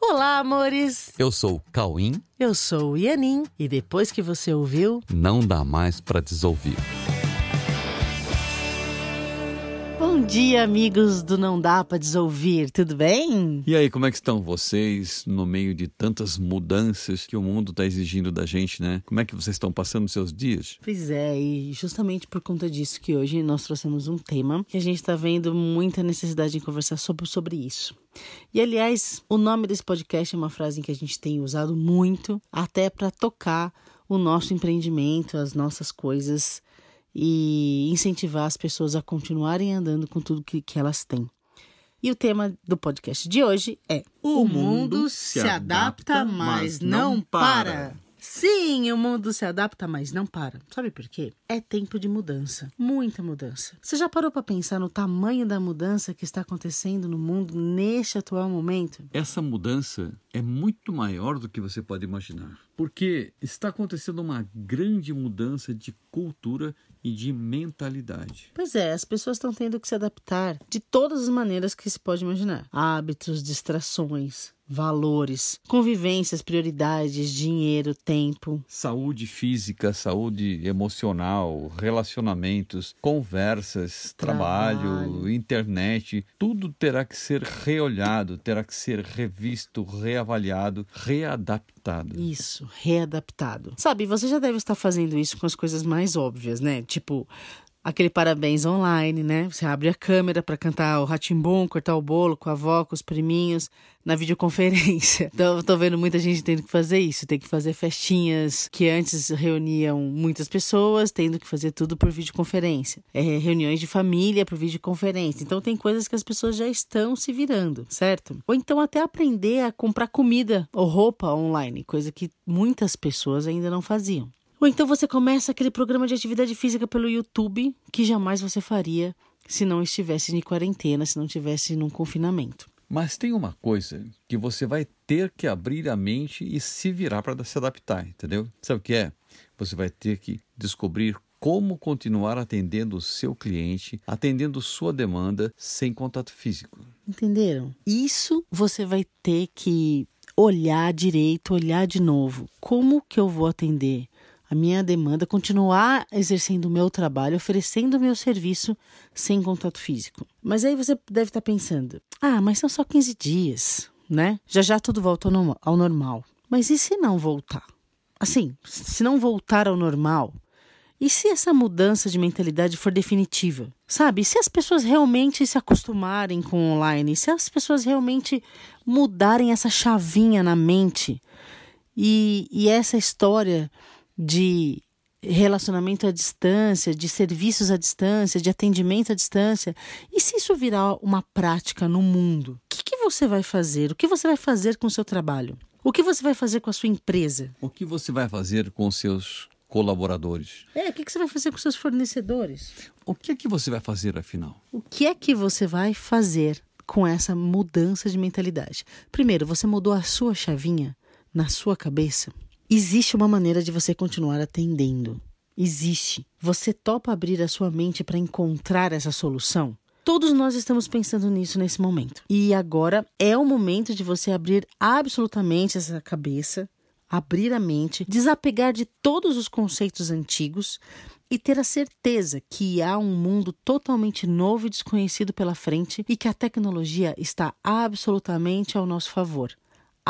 Olá, amores! Eu sou o Cauim. Eu sou o Ianin. E depois que você ouviu, Não dá mais pra desouvir. Bom dia, amigos do Não Dá Pra Desouvir, tudo bem? E aí, como é que estão vocês no meio de tantas mudanças que o mundo está exigindo da gente, né? Como é que vocês estão passando seus dias? Pois é, e justamente por conta disso que hoje nós trouxemos um tema que a gente tá vendo muita necessidade de conversar sobre, sobre isso. E aliás, o nome desse podcast é uma frase que a gente tem usado muito, até para tocar o nosso empreendimento, as nossas coisas e incentivar as pessoas a continuarem andando com tudo que, que elas têm. E o tema do podcast de hoje é O mundo se adapta, mas não para. Sim, o mundo se adapta, mas não para. Sabe por quê? É tempo de mudança, muita mudança. Você já parou para pensar no tamanho da mudança que está acontecendo no mundo neste atual momento? Essa mudança é muito maior do que você pode imaginar. Porque está acontecendo uma grande mudança de cultura e de mentalidade. Pois é, as pessoas estão tendo que se adaptar de todas as maneiras que se pode imaginar: hábitos, distrações, valores, convivências, prioridades, dinheiro, tempo. Saúde física, saúde emocional, relacionamentos, conversas, trabalho, Trabalho. internet, tudo terá que ser reolhado, terá que ser revisto, reavaliado, readaptado. Isso, readaptado. Sabe, você já deve estar fazendo isso com as coisas mais óbvias, né? Tipo, aquele parabéns online, né? Você abre a câmera para cantar o ratimbum, cortar o bolo com a avó, com os priminhos, na videoconferência. Então, eu tô vendo muita gente tendo que fazer isso, tem que fazer festinhas que antes reuniam muitas pessoas, tendo que fazer tudo por videoconferência. É, reuniões de família por videoconferência. Então, tem coisas que as pessoas já estão se virando, certo? Ou então até aprender a comprar comida ou roupa online, coisa que muitas pessoas ainda não faziam. Ou então você começa aquele programa de atividade física pelo YouTube que jamais você faria se não estivesse em quarentena, se não estivesse num confinamento. Mas tem uma coisa que você vai ter que abrir a mente e se virar para se adaptar, entendeu? Sabe o que é? Você vai ter que descobrir como continuar atendendo o seu cliente, atendendo sua demanda sem contato físico. Entenderam? Isso você vai ter que olhar direito, olhar de novo. Como que eu vou atender a minha demanda, continuar exercendo o meu trabalho, oferecendo o meu serviço sem contato físico? Mas aí você deve estar pensando: ah, mas são só 15 dias, né? Já já tudo volta ao norma- ao normal. Mas e se não voltar? Assim, se não voltar ao normal, e se essa mudança de mentalidade for definitiva? Sabe? Se as pessoas realmente se acostumarem com o online? Se as pessoas realmente mudarem essa chavinha na mente? E, e essa história de relacionamento à distância, de serviços à distância, de atendimento à distância, e se isso virar uma prática no mundo? O que, que você vai fazer? O que você vai fazer com o seu trabalho? O que você vai fazer com a sua empresa? O que você vai fazer com os seus colaboradores? É, o que, que você vai fazer com seus fornecedores? O que é que você vai fazer afinal? O que é que você vai fazer com essa mudança de mentalidade? Primeiro, você mudou a sua chavinha na sua cabeça? Existe uma maneira de você continuar atendendo. Existe. Você topa abrir a sua mente para encontrar essa solução? Todos nós estamos pensando nisso nesse momento. E agora é o momento de você abrir absolutamente essa cabeça, abrir a mente, desapegar de todos os conceitos antigos e ter a certeza que há um mundo totalmente novo e desconhecido pela frente e que a tecnologia está absolutamente ao nosso favor.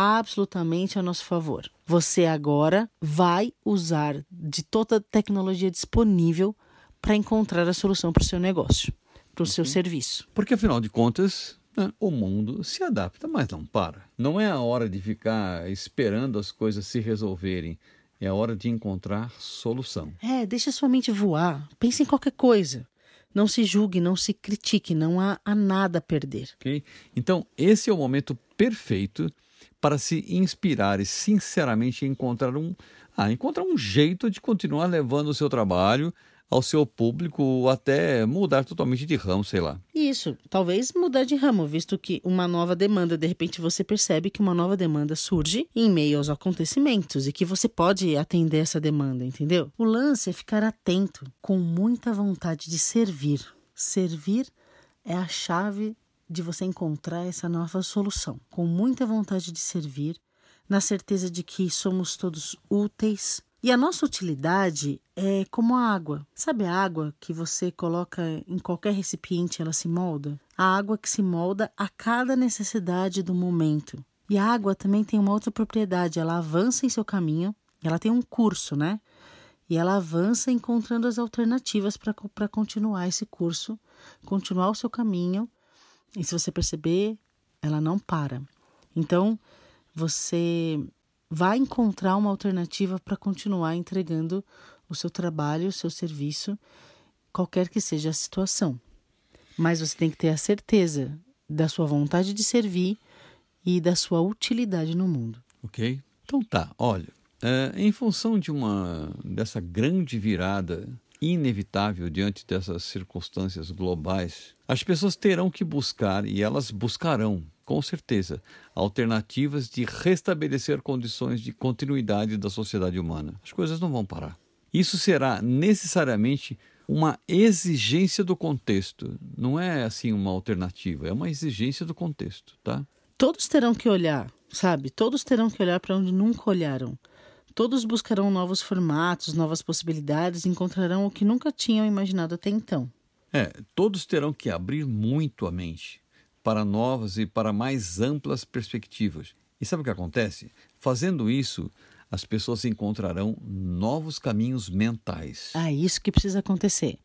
Absolutamente ao nosso favor. Você agora vai usar de toda a tecnologia disponível para encontrar a solução para o seu negócio, para o seu serviço. Porque afinal de contas, né, o mundo se adapta, mas não para. Não é a hora de ficar esperando as coisas se resolverem. É a hora de encontrar solução. É, deixa sua mente voar. Pense em qualquer coisa. Não se julgue, não se critique, não há, há nada a perder. ok? Então, esse é o momento perfeito para se inspirar e sinceramente encontrar um, ah, encontrar um jeito de continuar levando o seu trabalho ao seu público ou até mudar totalmente de ramo, sei lá. Isso, talvez mudar de ramo, visto que uma nova demanda, de repente você percebe que uma nova demanda surge em meio aos acontecimentos e que você pode atender essa demanda, entendeu? O lance é ficar atento, com muita vontade de servir. Servir é a chave de você encontrar essa nova solução, com muita vontade de servir, na certeza de que somos todos úteis. E a nossa utilidade é como a água. Sabe a água que você coloca em qualquer recipiente, ela se molda? A água que se molda a cada necessidade do momento. E a água também tem uma outra propriedade, ela avança em seu caminho, ela tem um curso, né? E ela avança encontrando as alternativas para continuar esse curso, continuar o seu caminho. E se você perceber, ela não para. Então, você vai encontrar uma alternativa para continuar entregando o seu trabalho, o seu serviço, qualquer que seja a situação. Mas você tem que ter a certeza da sua vontade de servir e da sua utilidade no mundo. Ok? Então tá, olha, é, em função de uma dessa grande virada inevitável diante dessas circunstâncias globais, as pessoas terão que buscar e elas buscarão, com certeza, alternativas de restabelecer condições de continuidade da sociedade humana. As coisas não vão parar. Isso será necessariamente uma exigência do contexto, não é assim uma alternativa, é uma exigência do contexto, tá? Todos terão que olhar, sabe? Todos terão que olhar para onde nunca olharam. Todos buscarão novos formatos, novas possibilidades, encontrarão o que nunca tinham imaginado até então. É, todos terão que abrir muito a mente para novas e para mais amplas perspectivas. E sabe o que acontece? Fazendo isso, as pessoas encontrarão novos caminhos mentais. Ah, isso que precisa acontecer.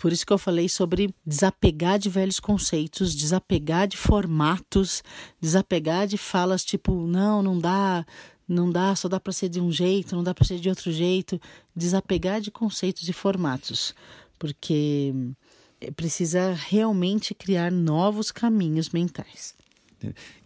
Por isso que eu falei sobre desapegar de velhos conceitos, desapegar de formatos, desapegar de falas tipo, não, não dá, não dá, só dá para ser de um jeito, não dá para ser de outro jeito, desapegar de conceitos e formatos, porque precisa realmente criar novos caminhos mentais.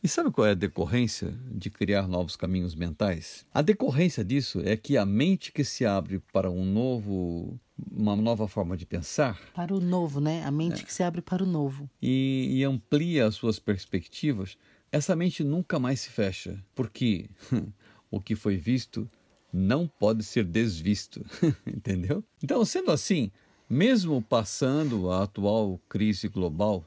E sabe qual é a decorrência de criar novos caminhos mentais? A decorrência disso é que a mente que se abre para um novo, uma nova forma de pensar. Para o novo, né? A mente é. que se abre para o novo. E, e amplia as suas perspectivas. Essa mente nunca mais se fecha, porque o que foi visto não pode ser desvisto, entendeu? Então, sendo assim, mesmo passando a atual crise global,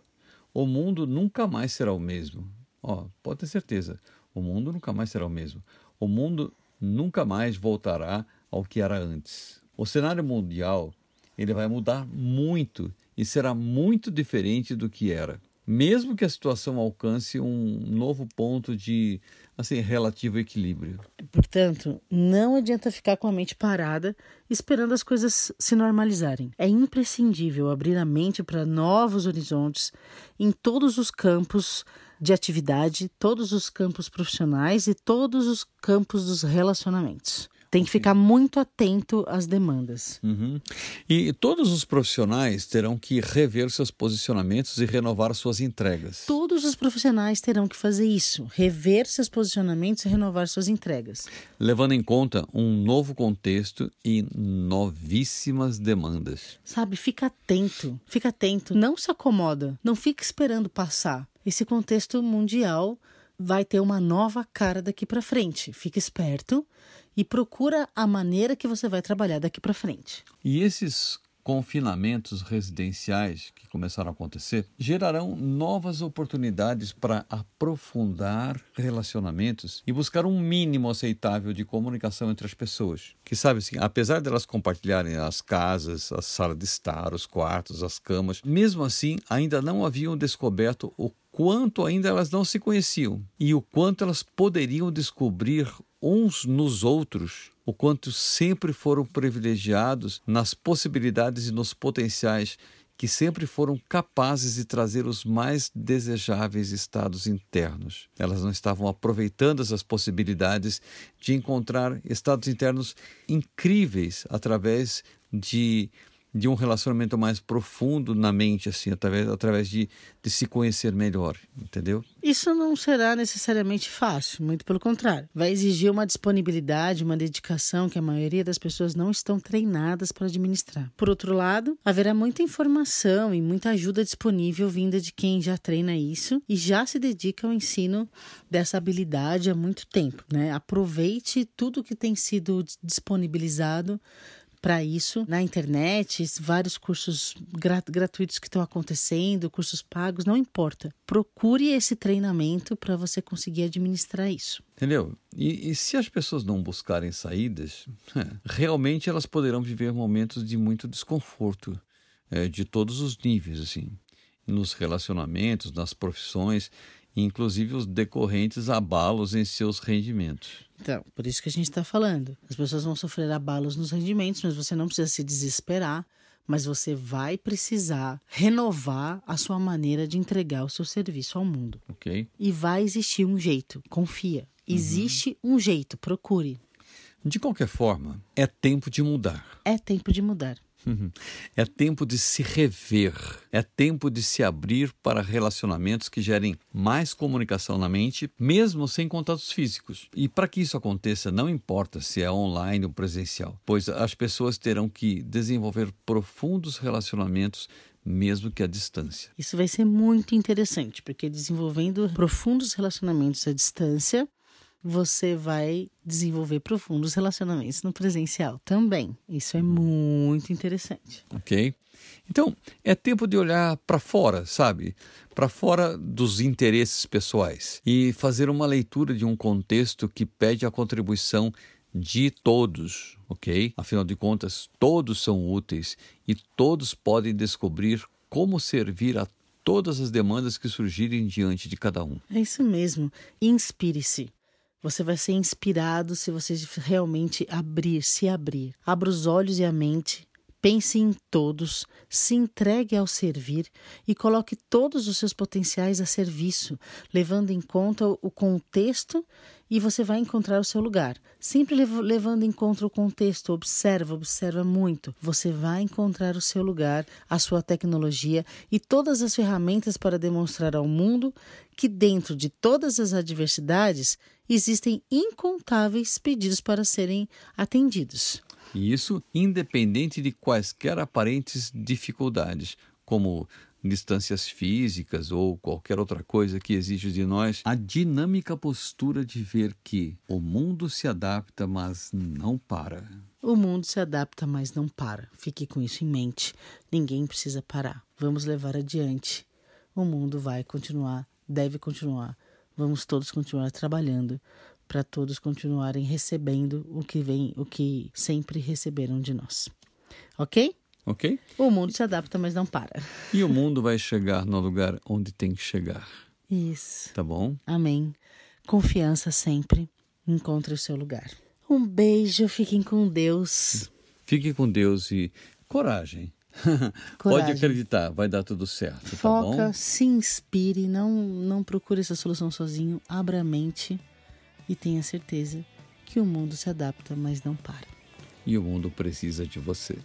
o mundo nunca mais será o mesmo. Ó, pode ter certeza, o mundo nunca mais será o mesmo. O mundo nunca mais voltará ao que era antes. O cenário mundial ele vai mudar muito e será muito diferente do que era mesmo que a situação alcance um novo ponto de assim relativo equilíbrio. Portanto, não adianta ficar com a mente parada esperando as coisas se normalizarem. É imprescindível abrir a mente para novos horizontes em todos os campos de atividade, todos os campos profissionais e todos os campos dos relacionamentos. Tem que ficar muito atento às demandas. Uhum. E todos os profissionais terão que rever seus posicionamentos e renovar suas entregas. Todos os profissionais terão que fazer isso, rever seus posicionamentos e renovar suas entregas. Levando em conta um novo contexto e novíssimas demandas. Sabe, fica atento, fica atento, não se acomoda, não fica esperando passar. Esse contexto mundial vai ter uma nova cara daqui para frente. Fica esperto e procura a maneira que você vai trabalhar daqui para frente. E esses confinamentos residenciais que começaram a acontecer gerarão novas oportunidades para aprofundar relacionamentos e buscar um mínimo aceitável de comunicação entre as pessoas. Que sabe assim, apesar delas compartilharem as casas, a sala de estar, os quartos, as camas, mesmo assim ainda não haviam descoberto o quanto ainda elas não se conheciam e o quanto elas poderiam descobrir uns nos outros, o quanto sempre foram privilegiados nas possibilidades e nos potenciais que sempre foram capazes de trazer os mais desejáveis estados internos. Elas não estavam aproveitando essas possibilidades de encontrar estados internos incríveis através de de um relacionamento mais profundo na mente, assim, através, através de, de se conhecer melhor, entendeu? Isso não será necessariamente fácil, muito pelo contrário. Vai exigir uma disponibilidade, uma dedicação que a maioria das pessoas não estão treinadas para administrar. Por outro lado, haverá muita informação e muita ajuda disponível vinda de quem já treina isso e já se dedica ao ensino dessa habilidade há muito tempo, né? Aproveite tudo que tem sido disponibilizado para isso na internet, vários cursos gratuitos que estão acontecendo, cursos pagos, não importa. Procure esse treinamento para você conseguir administrar isso. Entendeu? E, e, se as pessoas não buscarem saídas, realmente elas poderão viver momentos de muito desconforto, é, de todos os níveis, assim, nos relacionamentos, nas profissões inclusive os decorrentes abalos em seus rendimentos. Então, por isso que a gente está falando. As pessoas vão sofrer abalos nos rendimentos, mas você não precisa se desesperar, mas você vai precisar renovar a sua maneira de entregar o seu serviço ao mundo. Ok. E vai existir um jeito, confia. Existe uhum. um jeito, procure. De qualquer forma, é tempo de mudar. É tempo de mudar. Uhum. É tempo de se rever, é tempo de se abrir para relacionamentos que gerem mais comunicação na mente, mesmo sem contatos físicos. E para que isso aconteça, não importa se é online ou presencial, pois as pessoas terão que desenvolver profundos relacionamentos mesmo que à distância. Isso vai ser muito interessante, porque desenvolvendo profundos relacionamentos à distância, você vai desenvolver profundos relacionamentos no presencial também. Isso é muito interessante. Ok. Então, é tempo de olhar para fora, sabe? Para fora dos interesses pessoais e fazer uma leitura de um contexto que pede a contribuição de todos, ok? Afinal de contas, todos são úteis e todos podem descobrir como servir a todas as demandas que surgirem diante de cada um. É isso mesmo. Inspire-se. Você vai ser inspirado se você realmente abrir, se abrir. Abra os olhos e a mente, pense em todos, se entregue ao servir e coloque todos os seus potenciais a serviço, levando em conta o contexto e você vai encontrar o seu lugar. Sempre levando em conta o contexto, observa, observa muito. Você vai encontrar o seu lugar, a sua tecnologia e todas as ferramentas para demonstrar ao mundo que dentro de todas as adversidades existem incontáveis pedidos para serem atendidos. E isso independente de quaisquer aparentes dificuldades, como distâncias físicas ou qualquer outra coisa que exige de nós, a dinâmica postura de ver que o mundo se adapta, mas não para. O mundo se adapta, mas não para. Fique com isso em mente. Ninguém precisa parar. Vamos levar adiante. O mundo vai continuar, deve continuar Vamos todos continuar trabalhando para todos continuarem recebendo o que vem, o que sempre receberam de nós. OK? OK? O mundo se adapta, mas não para. E o mundo vai chegar no lugar onde tem que chegar. Isso. Tá bom? Amém. Confiança sempre. Encontre o seu lugar. Um beijo, fiquem com Deus. Fique com Deus e coragem. Pode acreditar, vai dar tudo certo. Tá Foca, tá se inspire, não, não procure essa solução sozinho, abra a mente e tenha certeza que o mundo se adapta, mas não para. E o mundo precisa de você.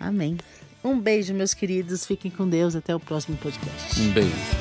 Amém. Um beijo, meus queridos. Fiquem com Deus. Até o próximo podcast. Um beijo.